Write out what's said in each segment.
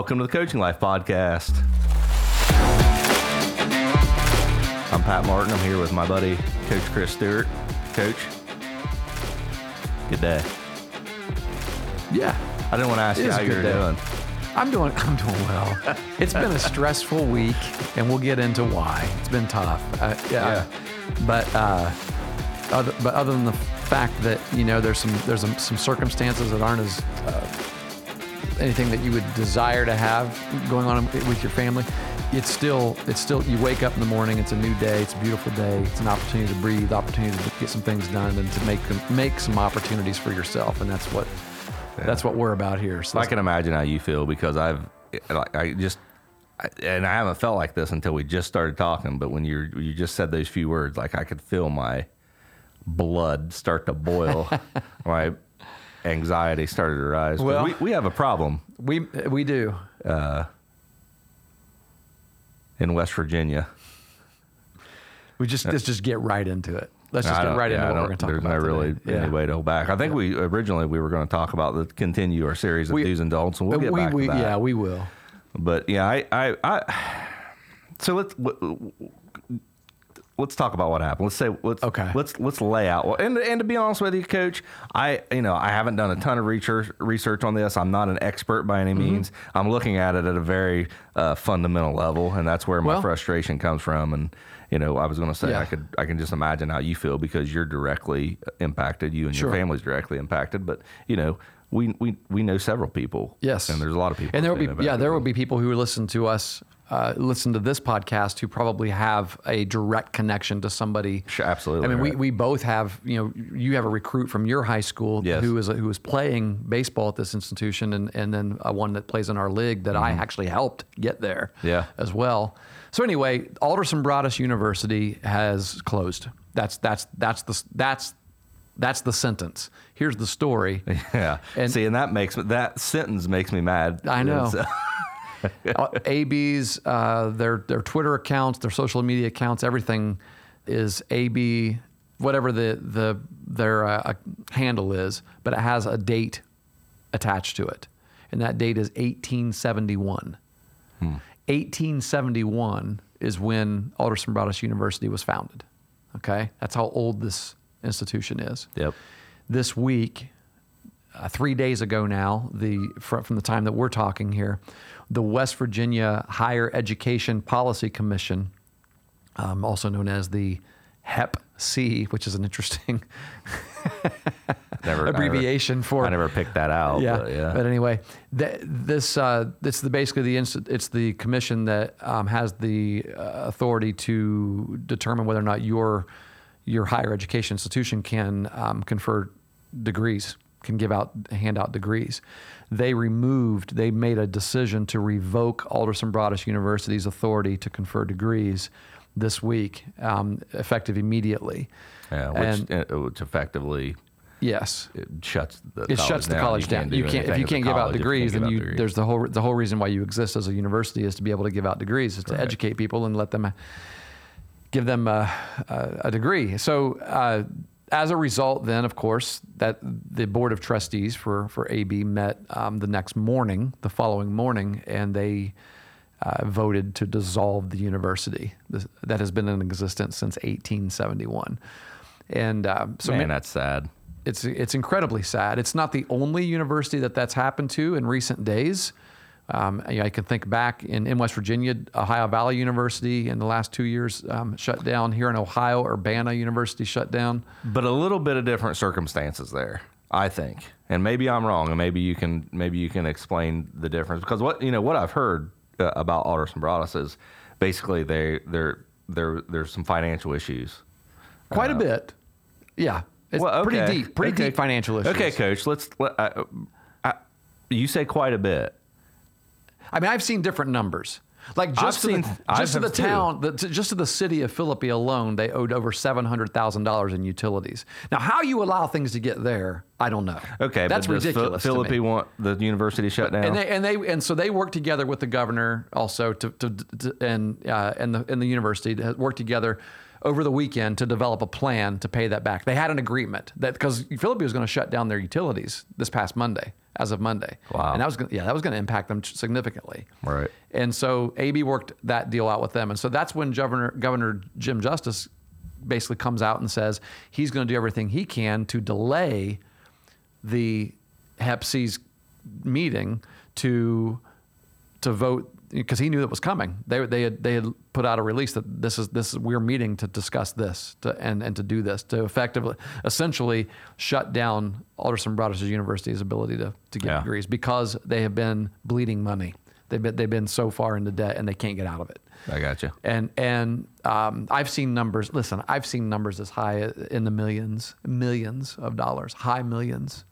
Welcome to the Coaching Life Podcast. I'm Pat Martin. I'm here with my buddy, Coach Chris Stewart. Coach, good day. Yeah, I didn't want to ask you how you're doing. I'm doing. I'm doing well. It's been a stressful week, and we'll get into why. It's been tough. Uh, yeah, but uh, other, but other than the fact that you know there's some there's some, some circumstances that aren't as uh, anything that you would desire to have going on with your family. It's still it's still you wake up in the morning. It's a new day. It's a beautiful day. It's an opportunity to breathe, opportunity to get some things done, and to make make some opportunities for yourself. And that's what that's what we're about here. So I can imagine how you feel because I've, like, I just, and I haven't felt like this until we just started talking. But when you you just said those few words, like I could feel my blood start to boil, my anxiety started to rise. Well- we, we have a problem we we do. Uh, in West Virginia. We just let's just get right into it. Let's just get right yeah, into what we're going to talk There's about. no really today. any way to hold back. I think we originally we were going to talk about the continue our series of We- do's and don'ts, and we'll get we, back we, to that. Yeah, we will. But yeah, I, I, I so let's let's talk about what happened. Let's say let's Okay. Let's let's lay out. Well, and and to be honest with you, Coach, I you know I haven't done a ton of research research on this. I'm not an expert by Mm-hmm. any means. I'm looking at it at a very uh, fundamental level, and that's where my Well- frustration comes from. And you know, I was going to say Yeah. I could I can just imagine how you feel because you're directly impacted. You and Sure. your family's directly impacted. But you know. We, we, we know several people. Yes, And there's a lot of people. And there will be yeah, there will be people who listen to us, uh, listen to this podcast, who probably have a direct connection to somebody. Sure, absolutely, I mean, we, right. we both have. You know, you have a recruit from your high school Yes. who is who is playing baseball at this institution, and and then uh, one that plays in our league that I actually helped get there. Mm-hmm. Yeah. as well. So anyway, Alderson Broaddus University has closed. That's that's that's the that's that's the sentence. Here's the story. Yeah. And- See, and that makes that sentence makes me mad. I know. It's, uh, Uh, AB's uh, their their Twitter accounts, their social media accounts, everything is AB, whatever the the their uh, handle is, but it has a date attached to it, and that date is 1871. 1871 is when Alderson Broaddus University was founded. Okay, that's how old this institution is yep. this week, uh, three days ago now, the from, from the time that we're talking here, the West Virginia Higher Education Policy Commission, um, also known as the HEP C, which is an interesting Never abbreviation I for never, I never picked that out. yeah. But yeah. But anyway, th- this uh, it's the basically the inst- it's the commission that um, has the uh, authority to determine whether or not your your higher education institution can um, confer degrees, can give out hand out degrees. They removed. They made a decision to revoke Alderson Broaddus University's authority to confer degrees this week, um, effective immediately. yeah, which, and uh, which effectively yes, it shuts the it college shuts the down. college down. do You can't if you can't give out degrees, then you degrees. there's the whole the whole reason why you exist as a university is to be able to give out degrees, is to Right. educate people and let them give them a, a, a degree. So uh, as a result, then of course that the board of trustees for for AB met um, the next morning, the following morning, and they. Uh, voted to dissolve the university This, that has been in existence since 1871, and um, so Man, ma- that's sad. it's it's incredibly sad. It's not the only university that that's happened to in recent days. Um, I I can think back in, in West Virginia, Ohio Valley University in the last two years um, shut down. Here in Ohio, Urbana University shut down. But a little bit of different circumstances there, I think. And maybe I'm wrong, and maybe you can maybe you can explain the difference because what you know what I've heard uh, about Alderson Broaddus is basically they they're there there's some financial issues. Quite a bit. Yeah. It's Well, pretty deep, pretty Okay. deep financial issues. Okay, coach. Let's. Let, uh, uh, you say quite a bit. I mean, I've seen different numbers. Like just I've to seen- the, just to the town, the, just to the city of Philippi alone, they owed over seven hundred thousand dollars in utilities. Now, how you allow things to get there, I don't know. Okay, that's does ridiculous. me. Philippi want the university shut down? and they and they and so they work together with the governor also to, to, to and uh, and the and the university to work together over the weekend to develop a plan to pay that back. They had an agreement that because Philippi was going to shut down their utilities this past Monday, as of Monday. Wow. And that was gonna, yeah, that was going to impact them significantly. Right. And so AB worked that deal out with them. And so that's when Governor Governor Jim Justice basically comes out and says he's going to do everything he can to delay the Hep C's meeting to to vote because he knew it was coming. They they had they had put out a release that this is this is we're meeting to discuss this to, and and to do this to effectively essentially shut down Alderson Broaddus University's ability to to get Yeah. degrees because they have been bleeding money. They've been they've been so far into debt and they can't get out of it. I got you. And and um, I've seen numbers. Listen, I've seen numbers as high in the millions, millions of dollars, high millions.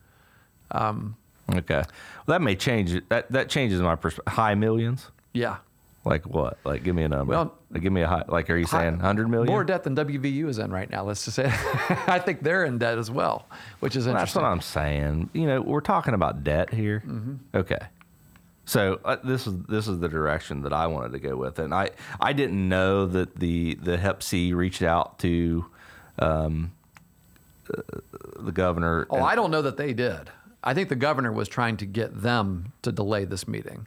Okay. Well, that may change. That that changes my perspective. High millions. Yeah, Like what? Like give me a number. Well, like, give me a high. Like are you High- saying hundred million? More debt than WVU is in right now. Let's just say, I think they're in debt as well, which is Well, that's what I'm saying. You know, we're talking about debt here. Mm-hmm. Okay. So uh, this is this is the direction that I wanted to go with, and I I didn't know that the the Hep C reached out to um, uh, the governor. oh, and- I don't know that they did. I think the governor was trying to get them to delay this meeting,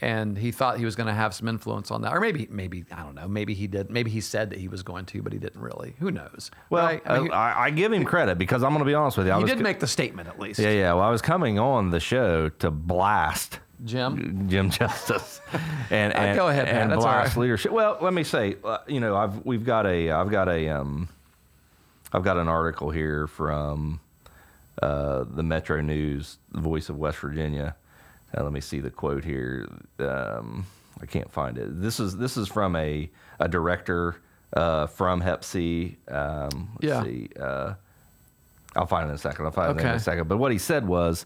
and he thought he was going to have some influence on that, or maybe maybe I don't know. Maybe he did. Maybe he said that he was going to, but he didn't really. Who knows? well, Right? I mean, I, I give him credit because I'm going to be honest with you. I he was did make the statement at least. yeah, yeah. Well, I was coming on the show to blast Jim. Jim Justice, and Uh, and, go ahead, and That's blast right. leadership. Well, let me say, uh, you know, I've we've got a I've got a um, I've got an article here from uh, the Metro News, the Voice of West Virginia. Uh, let me see the quote here. Um, I can't find it. This is this is from a a director uh, from Hep C. Um, let's Yeah. see. Uh, I'll find it in a second. I'll find it in a second. But what he said was,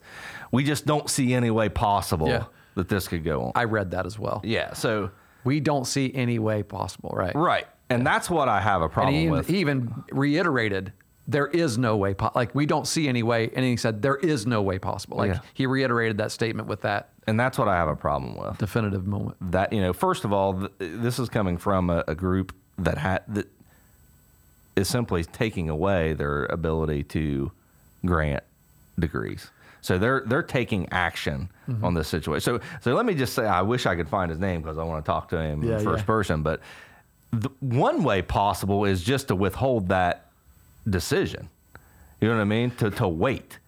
we just don't see any way possible Yeah. that this could go on. I read that as well. yeah. So We don't see any way possible, right? right, and that's what I have a And problem he even, with. he even reiterated there is no way po- like we don't see any way and he said there is no way possible like Yeah. he reiterated that statement with that and that's what I have a problem with. definitive moment That you know, first of all, th- this is coming from a, a group that had that is simply taking away their ability to grant degrees. So they're they're taking action Mm-hmm. on this situation. So so let me just say, I wish I could find his name because I want to talk to him Yeah, in first yeah. person. But the one way possible is just to withhold that decision. You know what I mean? To to wait.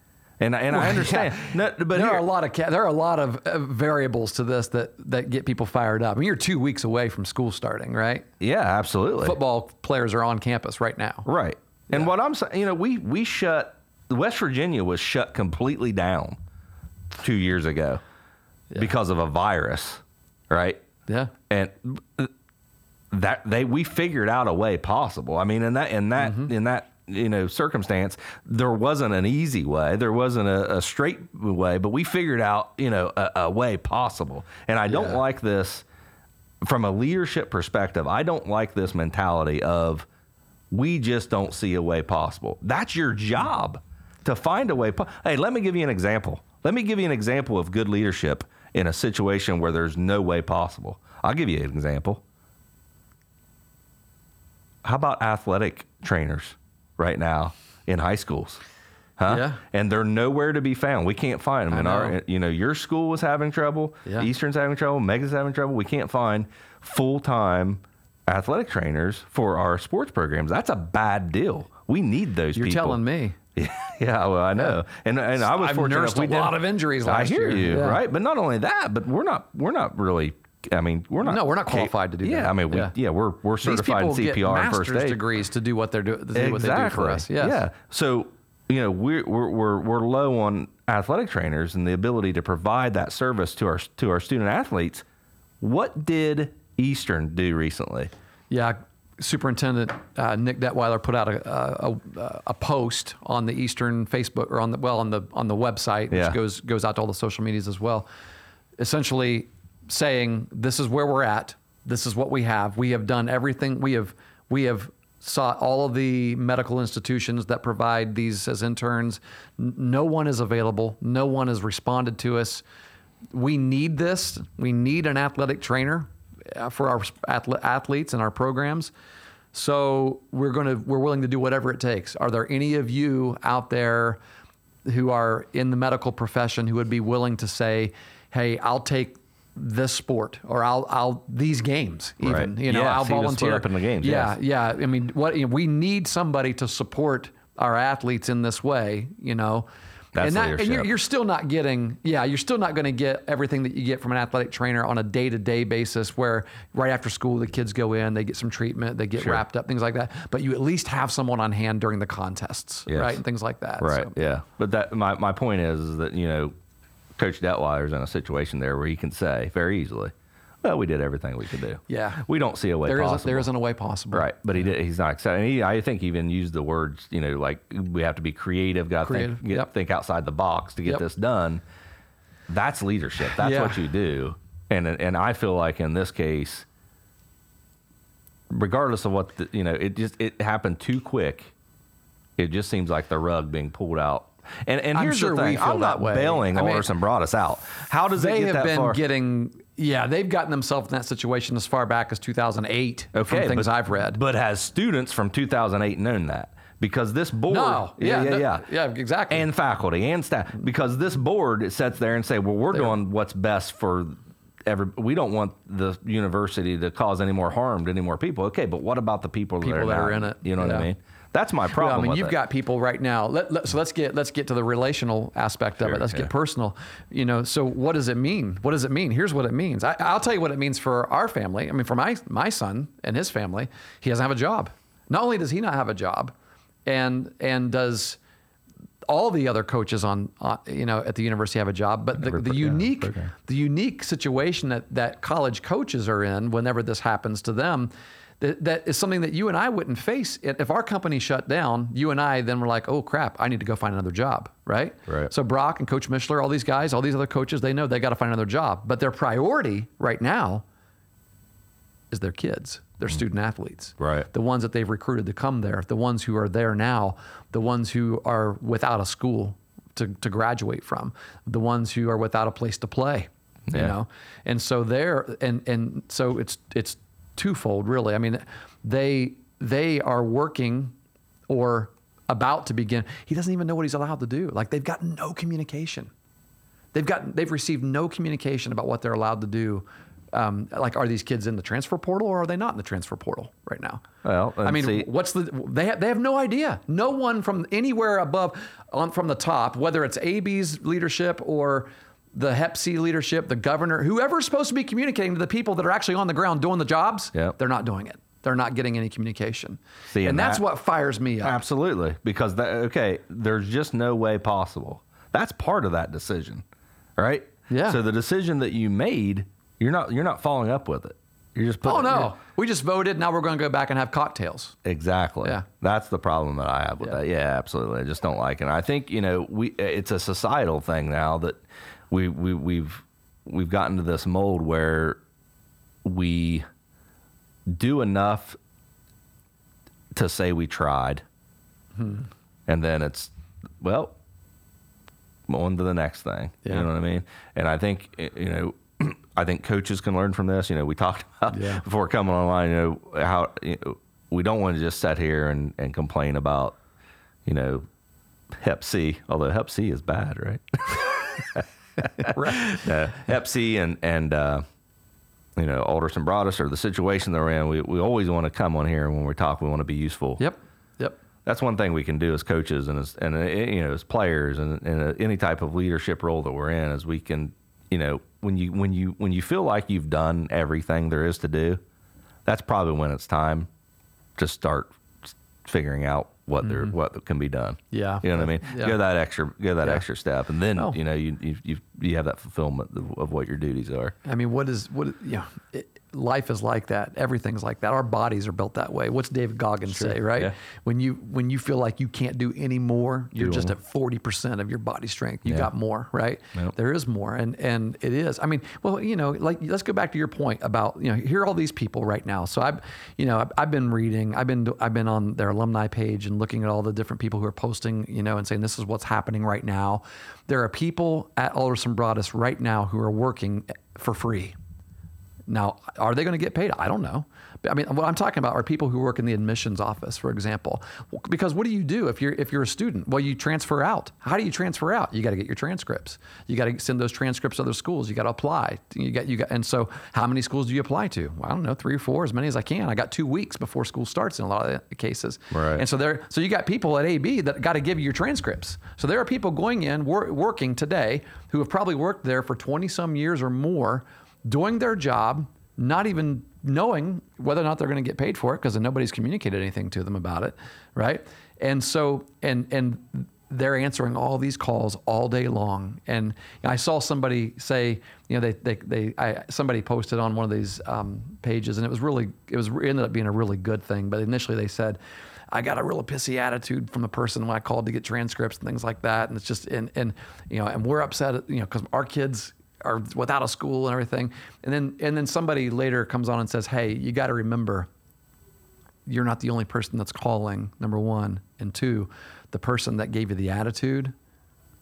And and I understand. yeah. No, but there here- are a lot of ca- there are a lot of uh, variables to this that that get people fired up. I mean, you're two weeks away from school starting, right? yeah, absolutely. Football players are on campus right now. Right. And what I'm saying, you know, we we shut West Virginia was shut completely down two years ago because of a virus, right? Yeah. And that they we figured out a way possible. I mean, in that in that in that you know circumstance, there wasn't an easy way, there wasn't a, a straight way, but we figured out you know a, a way possible. And I don't Yeah. like this from a leadership perspective. I don't like this mentality of we just don't see a way possible. That's your job to find a way. Po- hey, let me give you an example. Let me give you an example of good leadership in a situation where there's no way possible. I'll give you an example. How about athletic trainers right now in high schools? Huh? Yeah. And they're nowhere to be found. We can't find them. I And our, you know, your school was having trouble. Yeah. Eastern's having trouble. Meigs having trouble. We can't find full time athletic trainers for our sports programs. That's a bad deal. We need those You're people. telling me. Yeah, well, I know, and and I was I've fortunate. nursed we a lot of injuries I last hear year. you, Yeah. right? But not only that, but we're not we're not really. I mean, we're not. No, we're not qualified to do yeah, that. I mean, we, Yeah. yeah. we're we're certified in CPR and first master's aid degrees to do what they're do, to do what they do for us. Yes. Yeah. So you know we're, we're we're we're low on athletic trainers and the ability to provide that service to our to our student athletes. What did Eastern do recently? Yeah, Superintendent uh, Nick Detweiler put out a, a, a, a post on the Eastern Facebook or on the well on the on the website, which Yeah. goes goes out to all the social medias as well. Essentially saying this is where we're at. This is what we have. We have done everything. We have we have sought all of the medical institutions that provide these as interns. No one is available. No one has responded to us. We need this. We need an athletic trainer uh, for our athletes and our programs. So we're going to we're willing to do whatever it takes. Are there any of you out there who are in the medical profession who would be willing to say, "Hey, I'll take this sport or I'll I'll these games even Right. you know Yeah, I'll so you just volunteer up in the games, yeah yes. yeah I mean what you know, we need somebody to support our athletes in this way you know That's and, that, and you're, you're still not getting yeah you're still not going to get everything that you get from an athletic trainer on a day-to-day basis where right after school the kids go in they get some treatment they get Sure. wrapped up things like that but you at least have someone on hand during the contests Yes. right and things like that Right. So- Yeah. But that my, my point is, is that you know, Coach Detweiler's in a situation there where he can say very easily, "Well, we did everything we could do. Yeah. We don't see a way there possible. isn't there isn't a way possible Right, but he did, he's not accepting. He, I think he even used the words, you know, like we have to be creative, got to think, get, yep. think outside the box to get Yep. this done. That's leadership. That's Yeah. what you do. And and I feel like in this case, regardless of what the, you know, it just it happened too quick. It just seems like the rug being pulled out. And and I'm here's sure the we thing, I'm not way. bailing I mean, Alderson Broaddus out. How does they get have been far? getting yeah they've gotten themselves in that situation as far back as 2008 Okay, from things but- I've read But has students from 2008 known that? Because this board, No. yeah, Yeah, yeah, no- yeah, yeah, exactly. and faculty and staff, because this board sits there and say, well, we're doing what's best for every. We don't want the university to cause any more harm to any more people. Okay, but what about the people, that, are, that are not? in it. You know what I mean? That's my Well, problem. I mean, you've it. got people right now. Let, let- so let's get let's get to the relational aspect of it. Let's yeah. get personal. You know, so what does it mean? What does it mean? Here's what it means. I, I'll tell you what it means for our family. I mean, for my my son and his family, he doesn't have a job. Not only does he not have a job, and and does all the other coaches on, on you know at the university have a job, but the, the yeah, unique okay. the unique situation that that college coaches are in whenever this happens to them. That, that is something that you and I wouldn't face if our company shut down. You and I then were like, "Oh crap, I need to go find another job." Right? Right. So Brock and Coach Mishler, all these guys, all these other coaches, they know they got to find another job. But their priority right now is their kids, their student athletes. Mm. Right. The ones that they've recruited to come there, the ones who are there now, the ones who are without a school to, to graduate from, the ones who are without a place to play. You know? And so they're and and so it's it's twofold really. I mean, they they are working or about to begin. He doesn't even know what he's allowed to do. Like they've got no communication. They've got they've received no communication about what they're allowed to do. Um, like, are these kids in the transfer portal or are they not in the transfer portal right now? Well, I mean, see- what's the they have, they have no idea. No one from anywhere above on from the top, whether it's AB's leadership or the Hep C leadership, the governor, whoever's supposed to be communicating to the people that are actually on the ground doing the jobs, Yep. they're not doing it. They're not getting any communication. See, and and that's that- what fires me up. Absolutely, because that, okay, there's just no way possible. That's part of that decision, right? Yeah. So the decision that you made, you're not you're not following up with it. You're just Oh putting, no, we just voted. Now we're going to go back and have cocktails. Exactly. Yeah. That's the problem that I have with Yeah. that. Yeah, absolutely. I just don't like it. And I think, you know, we it's a societal thing now that we, we we've we've gotten to this mold where we do enough to say we tried. Hmm. And then it's well, on to the next thing. Yeah. You know what I mean? And I think you know, I think coaches can learn from this. You know, we talked about Yeah. before coming online. You know how you know, we don't want to just sit here and, and complain about you know Hep C, although Hep C is bad, right? right. uh, and and uh, you know Alderson Broaddus or the situation they're in. We we always want to come on here and when we talk. We want to be useful. Yep. Yep. That's one thing we can do as coaches and as and uh, you know as players and, and uh, any type of leadership role that we're in is we can you know when you when you when you feel like you've done everything there is to do, that's probably when it's time to start figuring out what there what can be done. Mm-hmm. Yeah. you know what I mean. Yeah. Go that extra go that Yeah. extra step, and then Oh. you know you you you, you have that fulfillment of, of what your duties are. I mean, what is what? Yeah, it, life is like that. Everything's like that. Our bodies are built that way. What's David Goggins say? Right? yeah. When you when you feel like you can't do any more, you're Do just more. at forty percent of your body strength. You Yeah. got more, right? Yep. There is more, and and it is. I mean, well, you know, like let's go back to your point about you know here are all these people right now. So I've you know I've, I've been reading. I've been I've been on their alumni page and looking at all the different people who are posting. You know, and saying this is what's happening right now. There are people at Alderson Broaddus right now who are working for free Now, are they going to get paid? I don't know. I mean, what I'm talking about are people who work in the admissions office, for example. Because what do you do if you're if you're a student? Well, you transfer out. How do you transfer out? You got to get your transcripts. You got to send those transcripts to other schools. You got to apply. You got you got. And so, how many schools do you apply to? Well, I don't know, three or four, as many as I can. I got two weeks before school starts in a lot of cases. Right. And so there, so you got people at AB that got to give you your transcripts. So there are people going in wor- working today who have probably worked there for 20 some years or more, doing their job, not even knowing whether or not they're going to get paid for it because nobody's communicated anything to them about it, right? And so, and and they're answering all these calls all day long. And I saw somebody say, you know, they they, they I, somebody posted on one of these um, pages, and it was really it was it ended up being a really good thing. But initially, they said. I got a real pissy attitude from the person when I called to get transcripts and things like that, and it's just and and you know, and we're upset, you know, because our kids are without a school and everything. And then and then somebody later comes on and says, "Hey, you got to remember, you're not the only person that's calling. Number one, and two, the person that gave you the attitude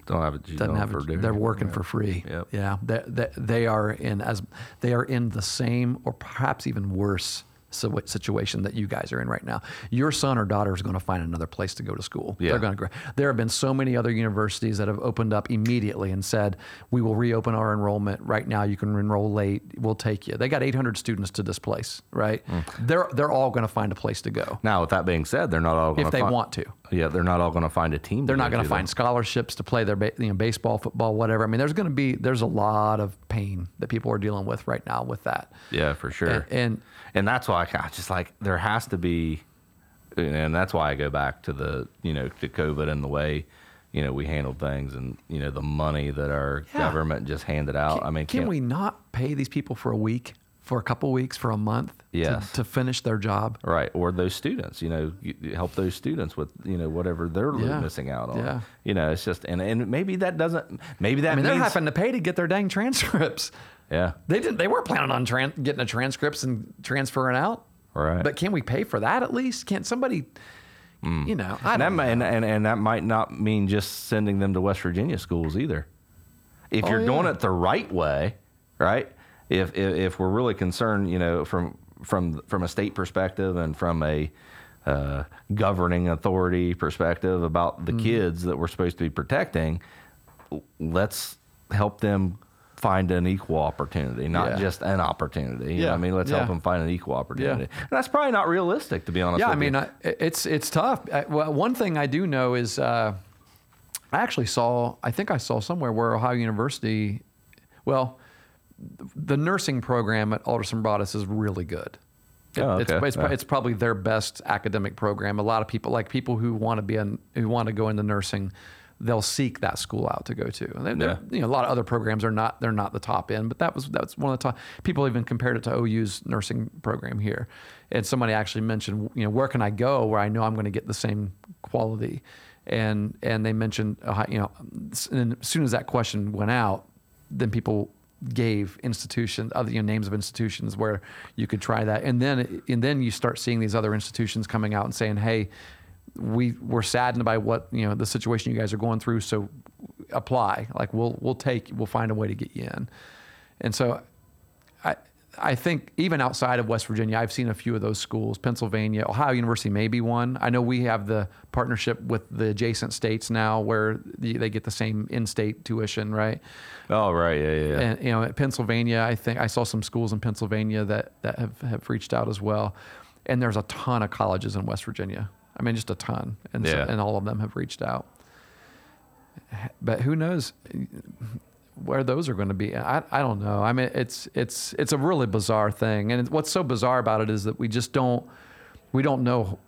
Don't have you doesn't don't have. it- They're working Right. for free. Yep. Yeah, they, they, they are in as they are in the same or perhaps even worse situation that you guys are in right now. Your son or daughter is going to find another place to go to school. Yeah. They're going to. There have been so many other universities that have opened up immediately and said, "We will reopen our enrollment right now. You can enroll late. We'll take you." They got 800 students to this place, Right? Mm. They're they're all going to find a place to go Now, with that being said, they're not all going to if they want to. Yeah, they're not all going to find a team. They're not going to find scholarships to play their ba- you know, baseball, football, whatever. I mean, there's going to be there's a lot of pain that people are dealing with right now with that. Yeah, for sure. And, and and that's why I just like there has to be, and that's why I go back to the you know to COVID and the way you know we handled things and you know the money that our Yeah. government just handed out. I mean, can we not pay these people for a week, for a couple weeks, for a month, Yes. to, to finish their job? Right, or those students, you know, you- help those students with you know whatever they're Yeah. missing out on. Yeah. You know, it's just and and maybe that doesn't maybe that I mean, they're having to pay to get their dang transcripts. yeah They didn't. They weren't planning on tran- getting the transcripts and transferring out. Right. But can we pay for that at least? Can't somebody? Mm. You know, I and that know. and, and and that might not mean just sending them to West Virginia schools either. If Oh, you're doing it the right way, right? If, if if we're really concerned, you know, from from from a state perspective and from a uh, governing authority perspective about Mm-hmm. the kids that we're supposed to be protecting, let's help them find an equal opportunity, not Yeah. just an opportunity. You know Yeah, I mean, let's yeah. help them find an equal opportunity. And that's probably not realistic, to be honest. Yeah, I mean. I, it's it's tough. I, well, one thing I do know is uh, I actually saw. I think I saw somewhere where Ohio University, well, the nursing program at Alderson Broaddus is really good. It- Oh, it's, okay. it's, Yeah. it's probably their best academic program. A lot of people, like people who want to be in, who want to go into nursing, they'll seek that school out to go to. And Yeah. you know, a lot of other programs are not they're not the top end, but that was that's one of the top. People even compared it to OU's nursing program here, and somebody actually mentioned, you know, where can I go where I know I'm going to get the same quality, and and they mentioned, uh, you know, and as soon as that question went out, then people gave institutions other you know, names of institutions where you could try that. And then and then you start seeing these other institutions coming out and saying hey we we're saddened by what you know the situation you guys are going through so apply. Like we'll we'll take we'll find a way to get you in. And so i think even outside of West Virginia, I've seen a few of those schools. Pennsylvania, Ohio University may be one. I know we have the partnership with the adjacent states now, where the, they get the same in-state tuition, right? oh right, yeah, yeah. yeah. And you know, at Pennsylvania, I think I saw some schools in Pennsylvania that that have, have reached out as well. And there's a ton of colleges in West Virginia. I mean, just a ton, and so, and all of them have reached out. But who knows where those are going to be? I, I don't know. I mean, it's it's it's a really bizarre thing, and what's so bizarre about it is that we just don't we don't know.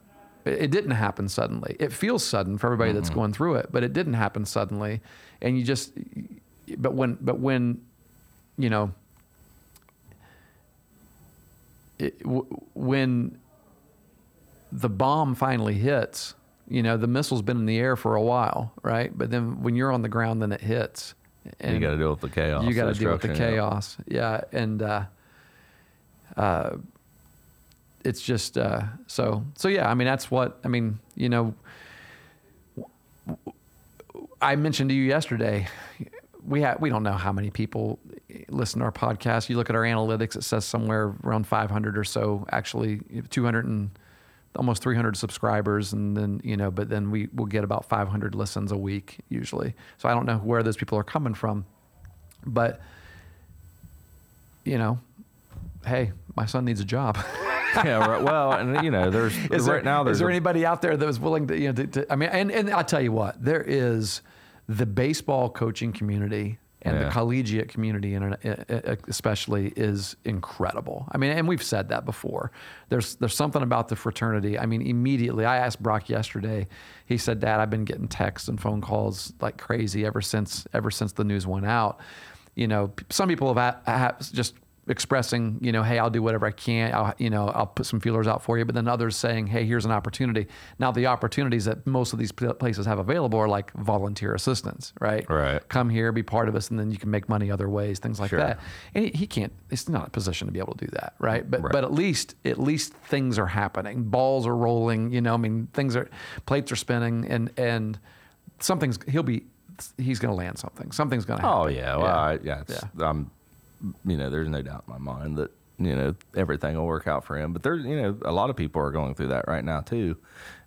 It didn't happen suddenly. It feels sudden for everybody that's mm-hmm. going through it, but it didn't happen suddenly. And you just, but when, but when, you know, it, w- when the bomb finally hits, you know, the missile's been in the air for a while, right? But then when you're on the ground, then it hits. And you got to deal with the chaos. you got to deal with the yeah. chaos. Yeah, and uh, uh, it's just uh, so so. Yeah, I mean that's what I mean. You know, I mentioned to you yesterday. we have we don't know how many people listen to our podcast. You look at our analytics; it says somewhere around 500 or so. Actually, 200 and almost 300 subscribers, and then you know, but then we will get about 500 listens a week usually. So I don't know where those people are coming from, but you know, hey, my son needs a job. yeah, right. Well, and you know, there's is right there, now. There's is there a- anybody out there that was willing to, you know, to, to- I mean, and, and I'll tell you what, there is the baseball coaching community and the collegiate community, in, especially, is incredible. I mean, and we've said that before. There's there's something about the fraternity. I mean, immediately, I asked Brock yesterday. He said, "Dad, I've been getting texts and phone calls like crazy ever since ever since the news went out." You know, some people have, have just expressing, you know, hey, I'll do whatever I can. I'll, you know, I'll put some feelers out for you. But then others saying, hey, here's an opportunity. Now, the opportunities that most of these places have available are like volunteer assistance, right? Right. Come here, be part of us, and then you can make money other ways, things like Sure. that. And he, can't. It's not a position to be able to do that, right? But Right. but at least at least things are happening. Balls are rolling. You know, I mean, things are plates are spinning, and and something's he'll be. He's going to land something. Something's going to oh, happen. Oh yeah, well, I, yeah, it's, I'm, um, you know, there's no doubt in my mind that you know everything will work out for him. But there's, you know, a lot of people are going through that right now too,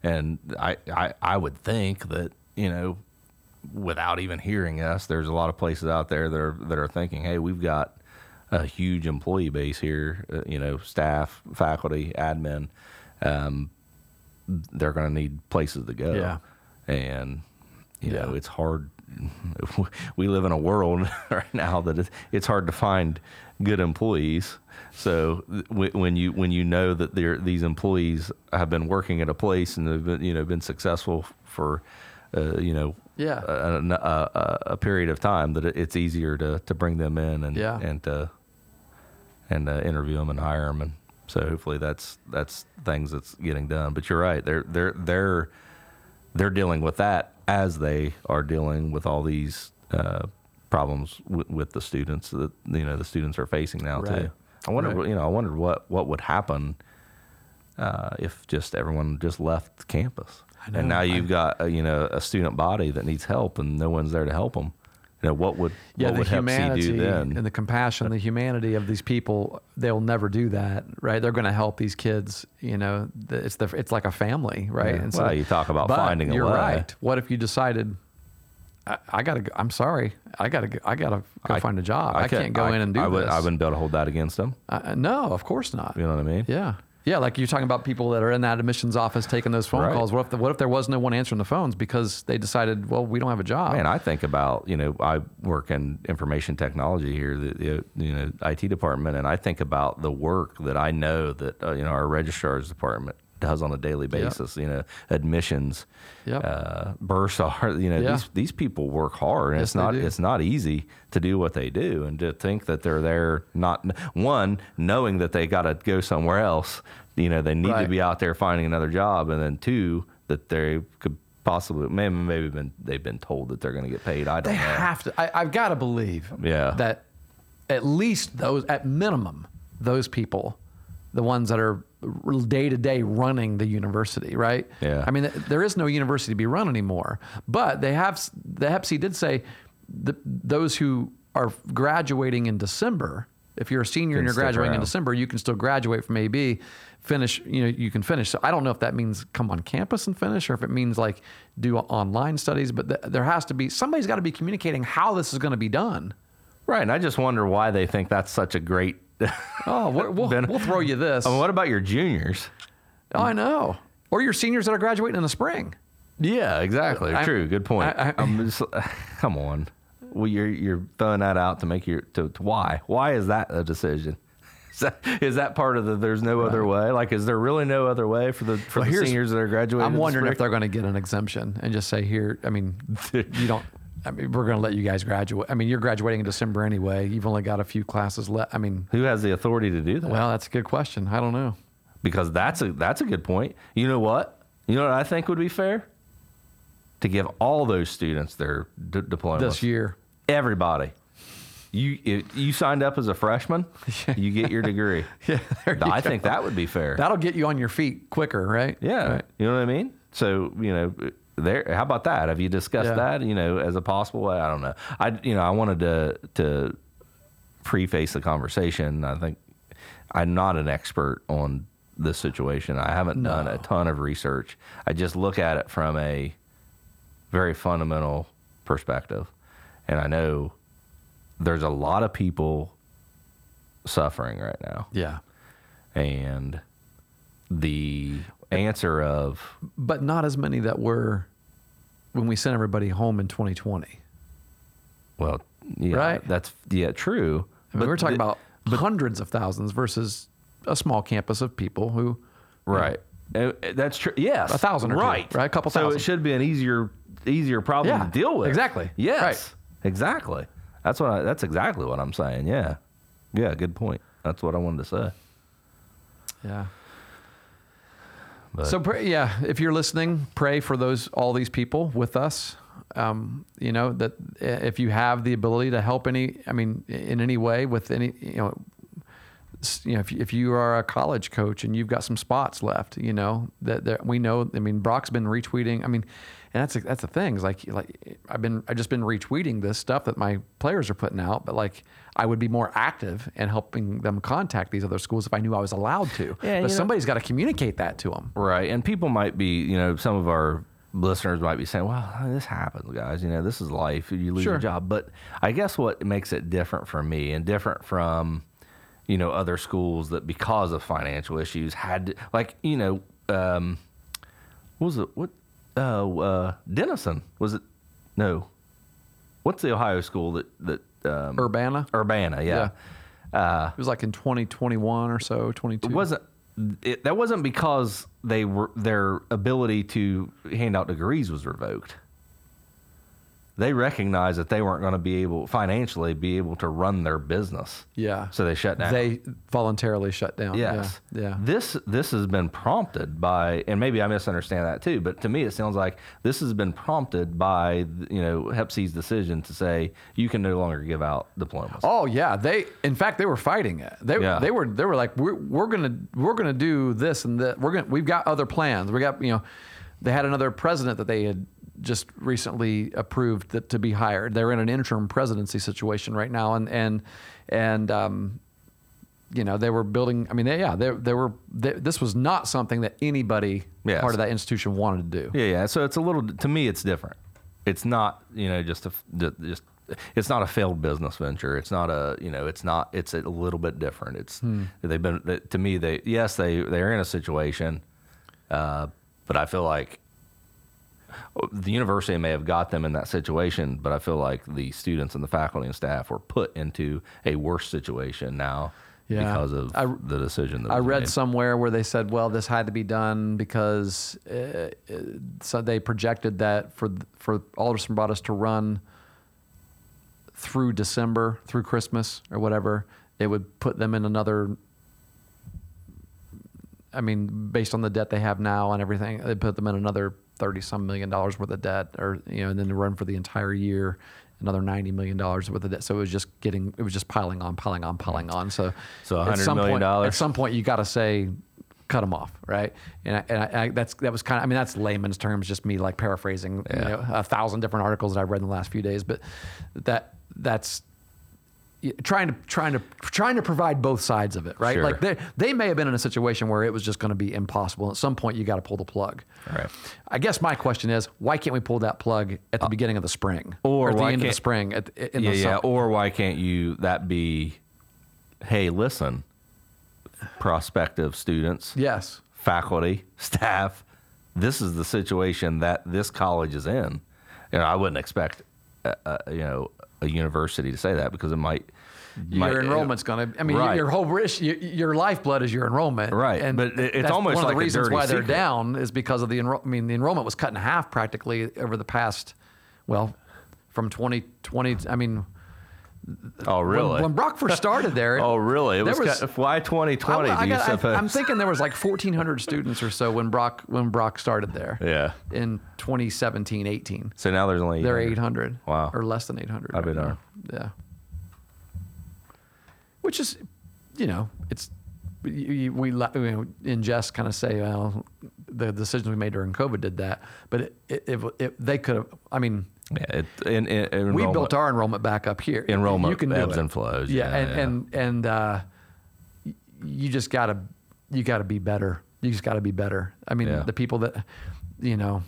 and I, I, I would think that you know, without even hearing us, there's a lot of places out there that are that are thinking, hey, we've got a huge employee base here, uh, you know, staff, faculty, admin. Um, they're going to need places to go. Yeah. And, you know, it's hard. We live in a world right now that it- it's hard to find good employees. So when you when you know that these employees have been working at a place and have been, you know been successful for uh, you know Yeah. a, a, a, a period of time that it's easier to, to bring them in and Yeah. and to and uh, interview them and hire them and so hopefully that's that's things that's getting done. But you're right, they're they're they're they're dealing with that as they are dealing with all these uh, problems with, with the students that you know the students are facing now Right. too. I wonder, Right. you know, I wondered what what would happen uh, if just everyone just left campus, know. and now you've got a, you know a student body that needs help, and no one's there to help them. You know, what would yeah, what the would Hep C humanity do then? and the compassion, the humanity of these people, they'll never do that, right? They're going to help these kids. You know, it's the it's like a family, right? Yeah. Well, you talk about finding a You're way. right. What if you decided? I, I gotta. Go, I'm sorry. I gotta. Go, I gotta go I- find a job. I, could- can't go in and do I would, this. I wouldn't be able to hold that against them. Uh, no, of course not. You know what I mean? Yeah. Yeah, like you're talking about people that are in that admissions office taking those phone Right. calls. What if the, what if there was no one answering the phones because they decided, well, we don't have a job? Man, I think about you know I work in information technology here, the, the you know IT department, and I think about the work that I know that uh, you know our registrar's department does on a daily basis. You know, admissions, Yep. uh, bursar. You know, Yeah. these these people work hard, and Yes, it's not it's not easy to do what they do, and to think that they're there not one knowing that they got to go somewhere else. You know, they need to be out there finding another job, and then two that they could possibly maybe maybe been they've been told that they're going to get paid. I don't They know. have to. I, I've got to believe Yeah. that at least those, at minimum, those people, the ones that are day to day running the university, right? Yeah. I mean, there is no university to be run anymore. But they have. The Hep C did say that those who are graduating in December. If you're a senior and you're graduating in. December, you can still graduate from AB, finish. You know, you can finish. So I don't know if that means come on campus and finish, or if it means like do online studies. But th- there has to be somebody's got to be communicating how this is going to be done. Right, and I just wonder why they think that's such a great. Oh, we'll, Ben- we'll throw you this. I mean, what about your juniors? oh, I know. Or your seniors that are graduating in the spring. Yeah, exactly. I- True. Good point. I- I- um, I'm just, come on. Well, you're you're throwing that out to make your to, to why? Why is that a decision? Is that, is that part of the there's no other way? Like, is there really no other way for the for Well, the seniors that are graduating? I'm wondering if they're going to get an exemption and just say here. I mean, you don't. I mean, we're going to let you guys graduate. I mean, you're graduating in December anyway. You've only got a few classes left. I mean, Who has the authority to do that? well, that's a good question. I don't know. because that's a that's a good point. You know what? You know what I think would be fair? To give all those students their d- diplomas This year, Everybody. You you signed up as a freshman, you get your degree. yeah, you I go. think that would be fair. that'll get you on your feet quicker, right? yeah, Right. you know what I mean. So you know, there. How about that? Have you discussed Yeah. that? You know, as a possible way. I don't know. I you know I wanted to to preface the conversation. I think I'm not an expert on this situation. I haven't done a ton of research. I just look at it from a very fundamental perspective, and I know there's a lot of people suffering right now, Yeah. and the answer of But not as many that were when we sent everybody home in 2020. Well, yeah, Right? That's yeah, true. I mean, we're talking the- about hundreds of thousands versus a small campus of people who, right. Uh, That's true. Yes, A thousand or two, right? right? A couple So thousand. it should be an easier, easier problem Yeah, to deal with. exactly. Yes. Right. Exactly. That's what. I, that's exactly what I'm saying. Yeah. Yeah. Good point. That's what I wanted to say. yeah. But- So pray, yeah, if you're listening, pray for those all these people with us. Um, you know that if you have the ability to help any, I mean, in any way with any, you know, you know, if, if you are a college coach and you've got some spots left, you know that, that we know. I mean, Brock's been retweeting. I mean, and that's that's the thing. Is like like I've been I've just been retweeting this stuff that my players are putting out, but like I would be more active in helping them contact these other schools if I knew I was allowed to. Yeah, you but know- somebody's got to communicate that to them. Right. And people might be, you know, some of our listeners might be saying, well, this happens, guys. You know, this is life. You lose Sure. your job. But I guess what makes it different for me and different from, you know, other schools that because of financial issues had to, like, you know, um, what was it? What? Uh, uh, Denison. Was it? No. What's the Ohio school that, that, um, Urbana. Urbana, yeah. Uh, It was like in 2021 or so, 22. it wasn't it, that wasn't because they were their ability to hand out degrees was revoked. They recognized that they weren't going to be able financially be able to run their business. Yeah. So they shut down. They voluntarily shut down. Yes. Yeah. yeah. This this has been prompted by, and maybe I misunderstand that too, but to me it sounds like this has been prompted by you know Hep C's decision to say you can no longer give out diplomas. Oh yeah, they in fact they were fighting it. They Yeah. they were they were like we're we're gonna we're gonna do this and that. We're gonna we've got other plans. We got you know, they had another president that they had just recently approved that to be hired. They're in an interim presidency situation right now, and and and um, you know they were building. I mean, they, yeah, they they were. They, this was not something that anybody Yes. part of that institution wanted to do. Yeah, yeah. So it's a little to me, it's different. It's not you know just a just it's not a failed business venture. It's not a you know it's not it's a little bit different. It's they've been to me they yes they they're in a situation, uh, but I feel like the university may have got them in that situation, but I feel like the students and the faculty and staff were put into a worse situation now Yeah. because of I- the decision that I read made. somewhere where they said, well, this had to be done because uh, uh, so they projected that for for Alderson Broaddus to run through December, through Christmas or whatever, it would put them in another. I mean, based on the debt they have now and everything, they put them in another thirty some million dollars worth of debt, or you know, and then to run for the entire year, another ninety million dollars worth of debt. So it was just getting, it was just piling on, piling on, piling on. So, So at 100 some million point- dollars? At some point, you got to say, cut them off, right? And, I, and I, I, that's that was kind of, I mean, that's layman's terms, just me like paraphrasing, you know, a thousand different articles that I've read in the last few days. But that that's trying to trying to trying to provide both sides of it, right? Sure. Like they they may have been in a situation where it was just going to be impossible. At some point, you got to pull the plug. Right. I guess my question is, why can't we pull that plug at the beginning of the spring, Uh, or at the end of the spring, at, in yeah, the yeah. Or why can't you that be? Hey, listen, prospective students, yes, faculty, staff. This is the situation that this college is in. You know, I wouldn't expect, you know, a university to say that because it might. might- your enrollment's going to. I mean, Right. your whole risk, your, your lifeblood is your enrollment, Right, And but it- it's almost one of the reasons why they're down is because of the enroll. I mean, the enrollment was cut in half practically over the past, well, from 2020. I mean, Oh, really? when, when Brock first started there, oh, really? It there was, kind- why 2020? I, I do you got- I- suppose? I'm thinking there was like 1,400 students or so when Brock when Brock started there. Yeah. In 2017, 18. So now there's only They're 800. Wow. Or less than 800. I'll be right Yeah. Which is, you know, it's, you, you, we, know, in jest kind of say, well, the decisions we made during COVID did that. But it, it, it, it they could have. I mean, Yeah, it, in, in, we built our enrollment back up here. Enrollment you can ebbs and flows. Yeah, Yeah, and and and uh, you just gotta you gotta be better. You just gotta be better. I mean, Yeah. the people that you know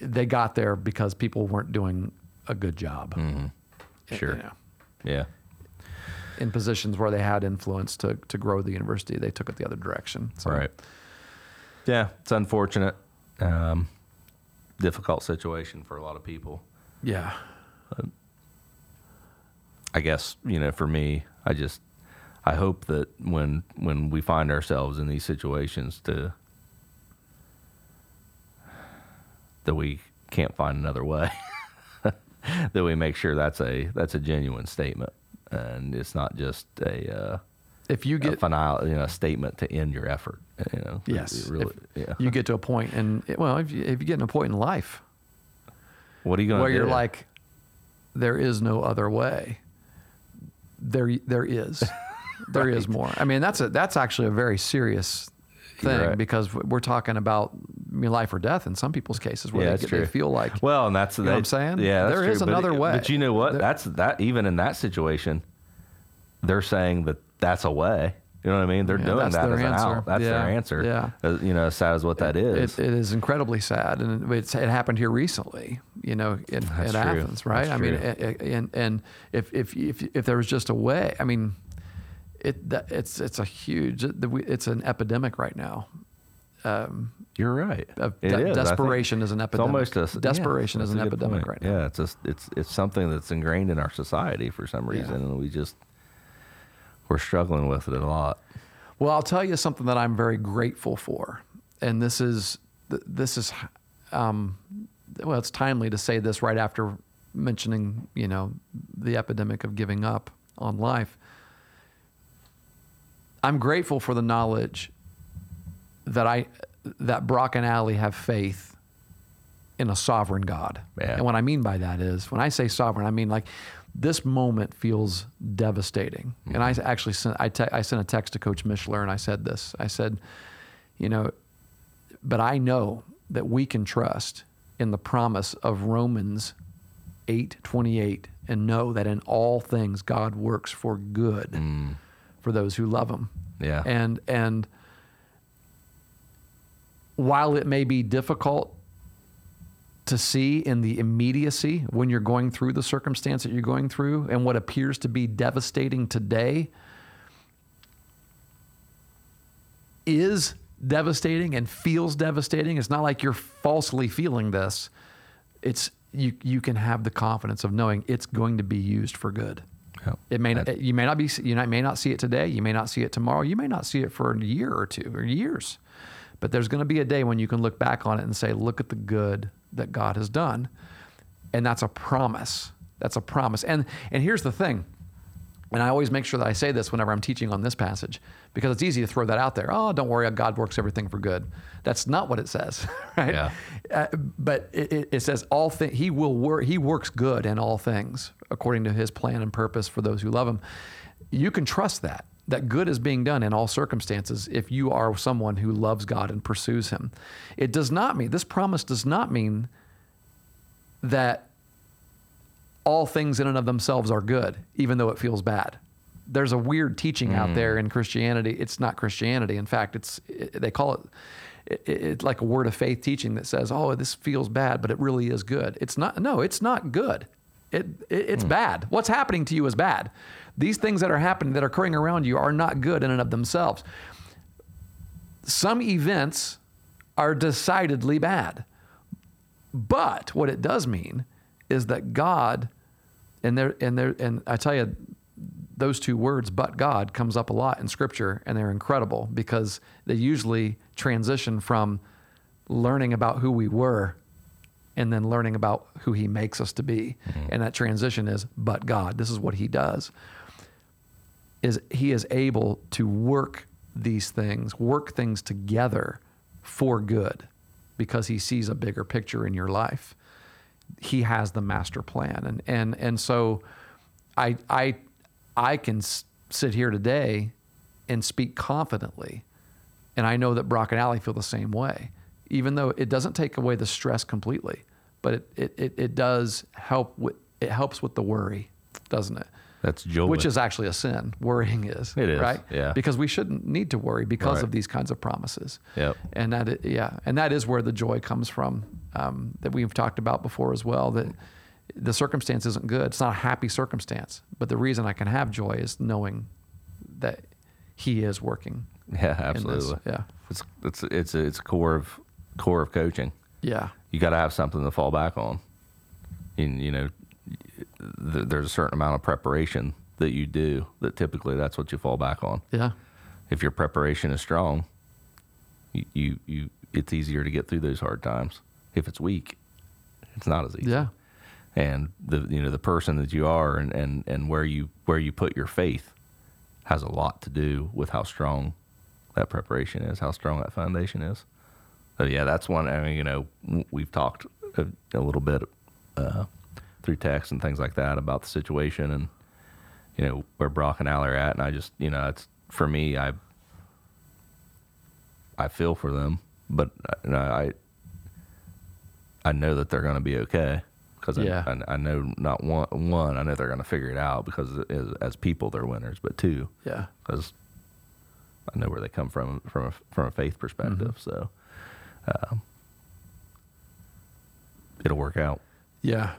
they got there because people weren't doing a good job. Mm-hmm. Sure. You know, Yeah. in positions where they had influence to to grow the university, they took it the other direction. So, Right. Yeah, it's unfortunate. Um, difficult situation for a lot of people. Yeah. I guess you know, for me, I just I hope that when when we find ourselves in these situations, to that we can't find another way. that we make sure that's a that's a genuine statement, and it's not just a. Uh, If you a get final, you know, statement to end your effort. You know, yes, really, yeah. you get to a point, and well, if you, if you get to a point in life what are you going to where do? you're like, there is no other way. There, there is, there is more. I mean, that's a that's actually a very serious thing right. because we're talking about life or death in some people's cases where yeah, they, they feel like well, and that's know what I'm saying? Yeah, there is true. is But- another way. But you know what? There- that's that. Even in that situation, they're saying that that's a way. You know what I mean? They're Yeah, doing that's that their as an answer. out. That's their answer. yeah. Uh, you know, as sad as what that is. It, it is incredibly sad, and it's, it happened here recently. You know, in, in. Athens, right? That's I mean, true. a- and and if if if if there was just a way, I mean, it that, it's it's a huge, it's an epidemic right now. You're right. It de- is. Desperation is an It's epidemic. almost a Desperation yeah, is an epidemic point. right now. Yeah, it's just it's it's something that's ingrained in our society for some Yeah. reason, and we just we're struggling with it a lot. Well, I'll tell you something that I'm very grateful for, and this is this is, um, well, it's timely to say this right after mentioning you know the epidemic of giving up on life. I'm grateful for the knowledge that I that Brock and Allie have faith in a sovereign God. Yeah. And what I mean by that is when I say sovereign, I mean like this moment feels devastating. And I mm-hmm. actually sent I, te- I sent a text to Coach Mishler and I said this. I said, you know, but I know that we can trust in the promise of Romans 8:28 and know that in all things God works for good mm. for those who love him. Yeah. And and while it may be difficult to see in the immediacy when you're going through the circumstance that you're going through and what appears to be devastating today is devastating and feels devastating. It's not like you're falsely feeling this. It's you you can have the confidence of knowing it's going to be used for good. Yep. It may not, you may not be you may not see it today. You may not see it tomorrow. You may not see it for a year or two or years. But there's going to be a day when you can look back on it and say, "Look at the good that God has done," and that's a promise. That's a promise. And and here's the thing. And I always make sure that I say this whenever I'm teaching on this passage because it's easy to throw that out there. Oh, don't worry, God works everything for good. That's not what it says, right? Yeah. Uh, but it, it, it says all things. He will work. He works good in all things according to His plan and purpose for those who love Him. You can trust that that good is being done in all circumstances if you are someone who loves God and pursues Him. It does not mean this promise does not mean that all things in and of themselves are good, even though it feels bad. There's a weird teaching out hmm. there in Christianity. It's not Christianity. In fact, it's it, they call it, it it's like a word of faith teaching that says, "Oh, this feels bad, but it really is good." It's not. No, it's not good. It, it it's hmm. bad. What's happening to you is bad. These things that are happening that are occurring around you are not good in and of themselves. Some events are decidedly bad. But what it does mean is that God, and there, and there, and I tell you, those two words, "but God," comes up a lot in Scripture, and they're incredible because they usually transition from learning about who we were, and then learning about who He makes us to be, mm-hmm. and that transition is "but God." This is what He does. Is He is able to work these things, work things together for good, because He sees a bigger picture in your life. He has the master plan. And and and so i i i can sit here today and speak confidently. And I know that Brock and Allie feel the same way, even though it doesn't take away the stress completely, but it, it, it, it does help with, it helps with the worry, doesn't it? That's joy. Which is actually a sin. Worrying is. It is, Right? yeah. Because we shouldn't need to worry because Right. of these kinds of promises. Yep. And that, yeah. And that is where the joy comes from um, that we've talked about before as well. That the circumstance isn't good. It's not a happy circumstance. But the reason I can have joy is knowing that He is working. yeah, absolutely. Yeah. It's it's it's it's core of core of coaching. Yeah. You got to have something to fall back on. And you know, th- there's a certain amount of preparation that you do that typically that's what you fall back on. Yeah. If your preparation is strong, you you, you it's easier to get through those hard times. If it's weak, it's not as easy. Yeah. and the you know the person that you are and, and, and where you where you put your faith has a lot to do with how strong that preparation is, how strong that foundation is. So yeah, that's one. I mean, you know, we've talked a, a little bit uh, through text and things like that about the situation and you know where Brock and Al are at, and I just you know it's for me I I feel for them, but uh, you know, I I know that they're going to be okay because Yeah. I, I, I know not one one I know they're going to figure it out because as, as people they're winners, but two Yeah. because I know where they come from from a, from a faith perspective. Mm-hmm. So um, it'll work out. Yeah.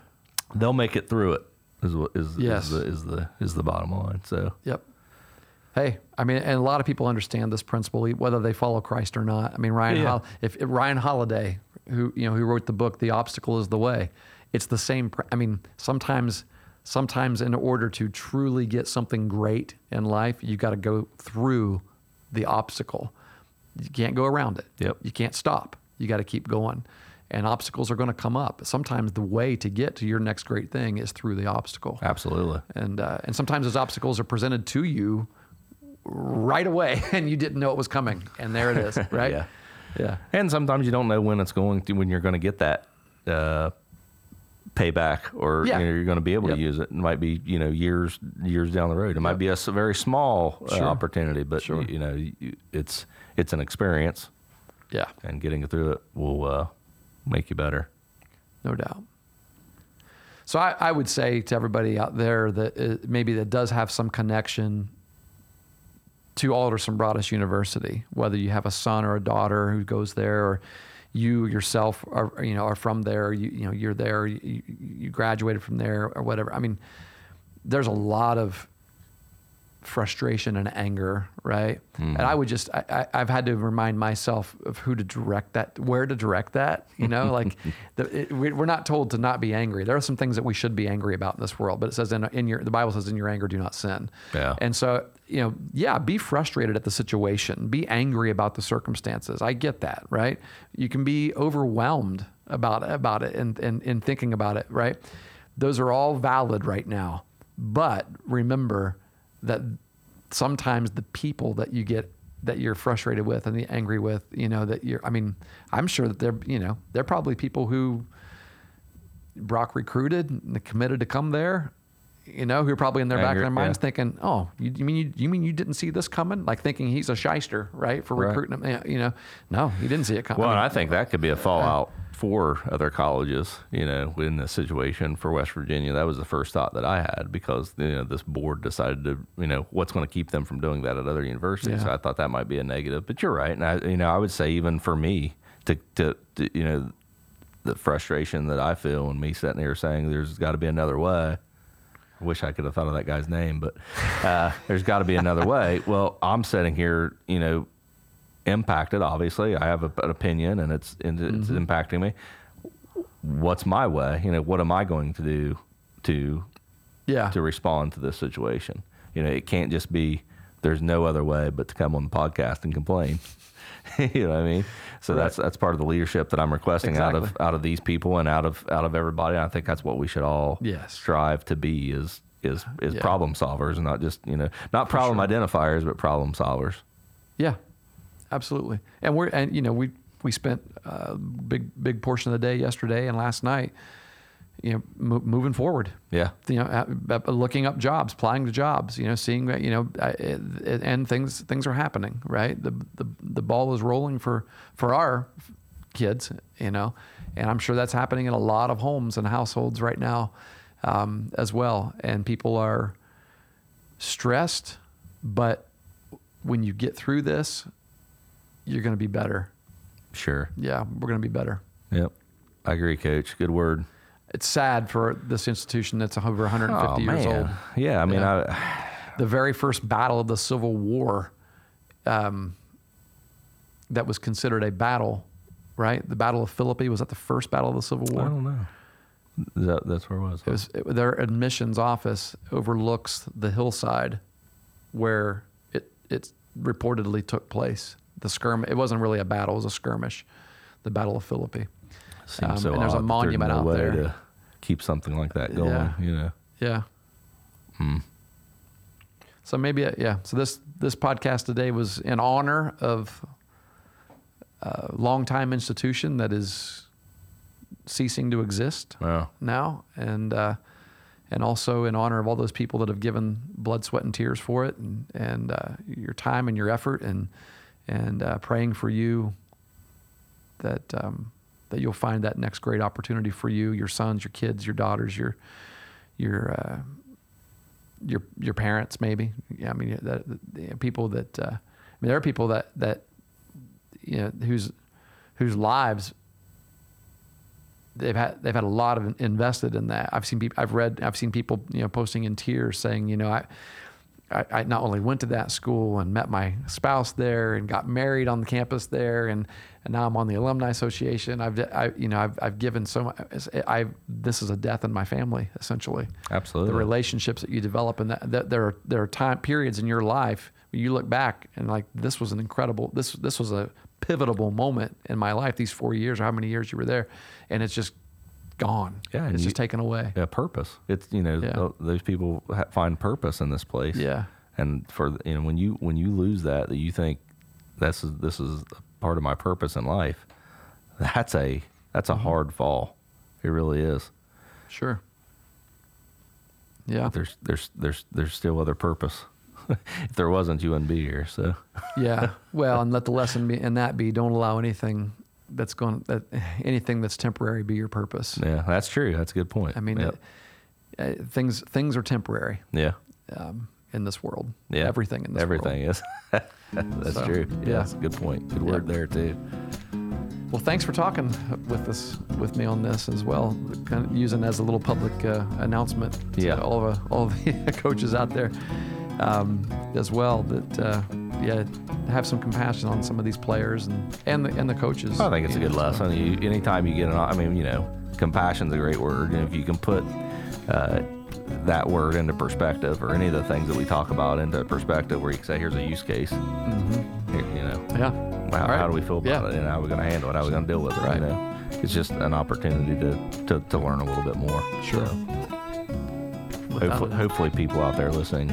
They'll make it through it. Is what is, Yes. is the is the is the bottom line. So Yep. Hey, I mean, and a lot of people understand this principle, whether they follow Christ or not. I mean, Ryan, Yeah. Hol- if, if Ryan Holiday, who you know, who wrote the book "The Obstacle Is the Way," it's the same. pr- I mean, sometimes, sometimes in order to truly get something great in life, you got to go through the obstacle. You can't go around it. Yep. You can't stop. You got to keep going. And obstacles are going to come up. Sometimes the way to get to your next great thing is through the obstacle absolutely. and uh, and sometimes those obstacles are presented to you right away, and you didn't know it was coming, and there it is, right? Yeah. yeah, And sometimes you don't know when it's going to when you're going to get that uh, payback or Yeah. you know, you're going to be able Yep. to use it. It might be you know years years down the road. It might be a very small uh, Sure. opportunity, but Sure. you, you know you, it's it's an experience, yeah, and getting through it will uh, make you better. no doubt. So I, I would say to everybody out there that uh, maybe that does have some connection to Alderson Broaddus University, whether you have a son or a daughter who goes there, or you yourself are you know are from there, you you know you're there, you, you graduated from there or whatever. I mean, there's a lot of frustration and anger, right? And mm-hmm. I would just, I, I, I've had to remind myself of who to direct that, where to direct that. You know, like the, it, we- we're not told to not be angry. There are some things that we should be angry about in this world, but it says in, in your, the Bible says, in your anger, do not sin. Yeah. And so, you know, yeah, be frustrated at the situation, be angry about the circumstances. I get that, right? You can be overwhelmed about about it and, and, and thinking about it, right? Those are all valid right now. But remember that sometimes the people that you get that you're frustrated with and the angry with, you know, that you're I mean, I'm sure that they're you know, they're probably people who Brock recruited and committed to come there, you know, who are probably in their back of their minds yeah. thinking, "Oh, you, you mean you, you mean you didn't see this coming?" Like thinking he's a shyster, right, for Right. recruiting him. You know, no, he didn't see it coming. Well, I mean, I think that could be a fallout for other colleges, you know, in this situation for West Virginia. That was the first thought that I had because, you know, this board decided to, you know, what's going to keep them from doing that at other universities. Yeah. So I thought that might be a negative. But you're right. And I, you know, I would say even for me to, to, to you know, the frustration that I feel when me sitting here saying there's got to be another way. Wish I could have thought of that guy's name, but uh, there's got to be another way. Well, I'm sitting here, you know, impacted. Obviously, I have a, an opinion, and it's and it's Mm-hmm. impacting me. What's my way? You know, what am I going to do to yeah, to respond to this situation? You know, it can't just be there's no other way but to come on the podcast and complain. you know what I mean? So Right. that's that's part of the leadership that I'm requesting out of out of these people and out of out of everybody. And I think that's what we should all Yes. strive to be is is is Yeah. problem solvers and not just you know not problem identifiers but problem solvers. Yeah, absolutely. And we're and you know we we spent a big big portion of the day yesterday and last night, you know, mo- moving forward. Yeah. You know, uh, uh, looking up jobs, applying to jobs. You know, seeing that you know, uh, it- and things things are happening. Right. The the the ball is rolling for for our kids. You know, and I'm sure that's happening in a lot of homes and households right now, um, as well. And people are stressed, but when you get through this, you're going to be better. Sure. Yeah, we're going to be better. Yep. I agree, Coach. Good word. It's sad for this institution that's over 150 Oh years man. old. Yeah. I mean, Yeah. I. The very first battle of the Civil War, um, that was considered a battle, right? The Battle of Philippi was that the first battle of the Civil War? I don't know. That, that's where it was. It was it, their admissions office overlooks the hillside where it it reportedly took place. The skirm. It wasn't really a battle; it was a skirmish. The Battle of Philippi. Seems um, so and there's a monument no out way there. to keep something like that going. Yeah. You know. Yeah. Hmm. So maybe uh, yeah. So this this podcast today was in honor of a longtime institution that is ceasing to exist Wow. now, and uh, and also in honor of all those people that have given blood, sweat, and tears for it, and and uh, your time and your effort, and and uh, praying for you that um, that you'll find that next great opportunity for you, your sons, your kids, your daughters, your your uh, your your parents, maybe. Yeah, I mean, that, people that uh, I mean, there are people that that you know whose whose lives they've had they've had a lot of invested in that. I've seen people I've read I've seen people you know posting in tears saying you know I. I, I not only went to that school and met my spouse there and got married on the campus there and, and now I'm on the alumni association. I've I, you know I've, I've given so much. I this is a death in my family essentially. Absolutely. The relationships that you develop and that, that there are there are time periods in your life where you look back and like this was an incredible this this was a pivotal moment in my life these four years or how many years you were there and it's just gone. Yeah, it's you- just taken away. Yeah, purpose. It's you know Yeah. those people ha- find purpose in this place. Yeah. and for you know when you when you lose that that you think this is this is a part of my purpose in life. That's a that's Mm-hmm. a hard fall. It really is. Sure. Yeah. There's there's there's there's still other purpose. if there wasn't, you wouldn't be here. So yeah. Well, and let the lesson be and that be don't allow anything that's going that anything that's temporary be your purpose. yeah, that's true. That's a good point. I mean, Yep. uh, uh, things things are temporary yeah, um, in this world. yeah, Everything in this everything world. is. that's So, true. yeah. Yeah, that's a good point. Good word there too. Well, thanks for talking with us with me on this as well. Kind of using it as a little public uh, announcement to Yeah. all of uh, all of the coaches out there um, as well. That uh, yeah, have some compassion on some of these players and and the and the coaches. I think it's a good know, so- lesson. You, anytime you get an, I mean, you know, compassion's a great word, and if you can put uh, that word into perspective, or any of the things that we talk about into perspective, where you can say, "Here's a use case," Here, you know, Yeah. how, Mm-hmm. Right. how do we feel about Yeah. it, and how are we going to handle it, how are we going to deal with it? Right. You know, it's just an opportunity to, to, to learn a little bit more. Sure. So, hopefully, hopefully, people out there listening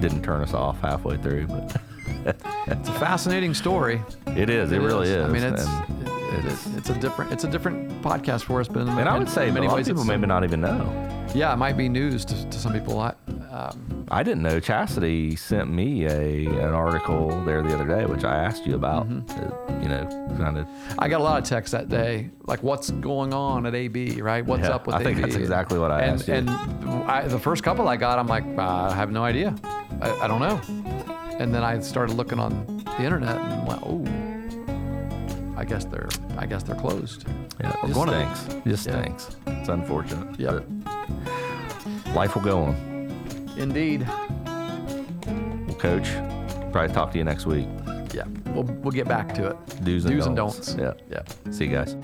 didn't turn us off halfway through, but It's a fascinating story. it is. It, really is. I mean, it's it, it, it's a different it's a different podcast for us, but in, and I would say in many ways, people maybe not even know. Yeah, it might be news to, to some people. I, um, I didn't know Chastity sent me a an article there the other day, which I asked you about. Mm-hmm. uh, you know, kind of. I got a lot of texts that day, like what's going on at AB, right? What's Yeah, up with I think that's exactly what I and, asked you. And I, the first couple I got, I'm like, uh, I have no idea. I, I don't know. And then I started looking on the internet and went, oh, I guess they're, I guess they're closed. Yeah, it stinks. Just Yeah. stinks. It's unfortunate. Yeah. life will go on. Indeed. Well, Coach, probably talk to you next week. Yeah. We'll, we'll get back to it. Do's and Do's and don'ts. don'ts. Yeah. Yeah. See you guys.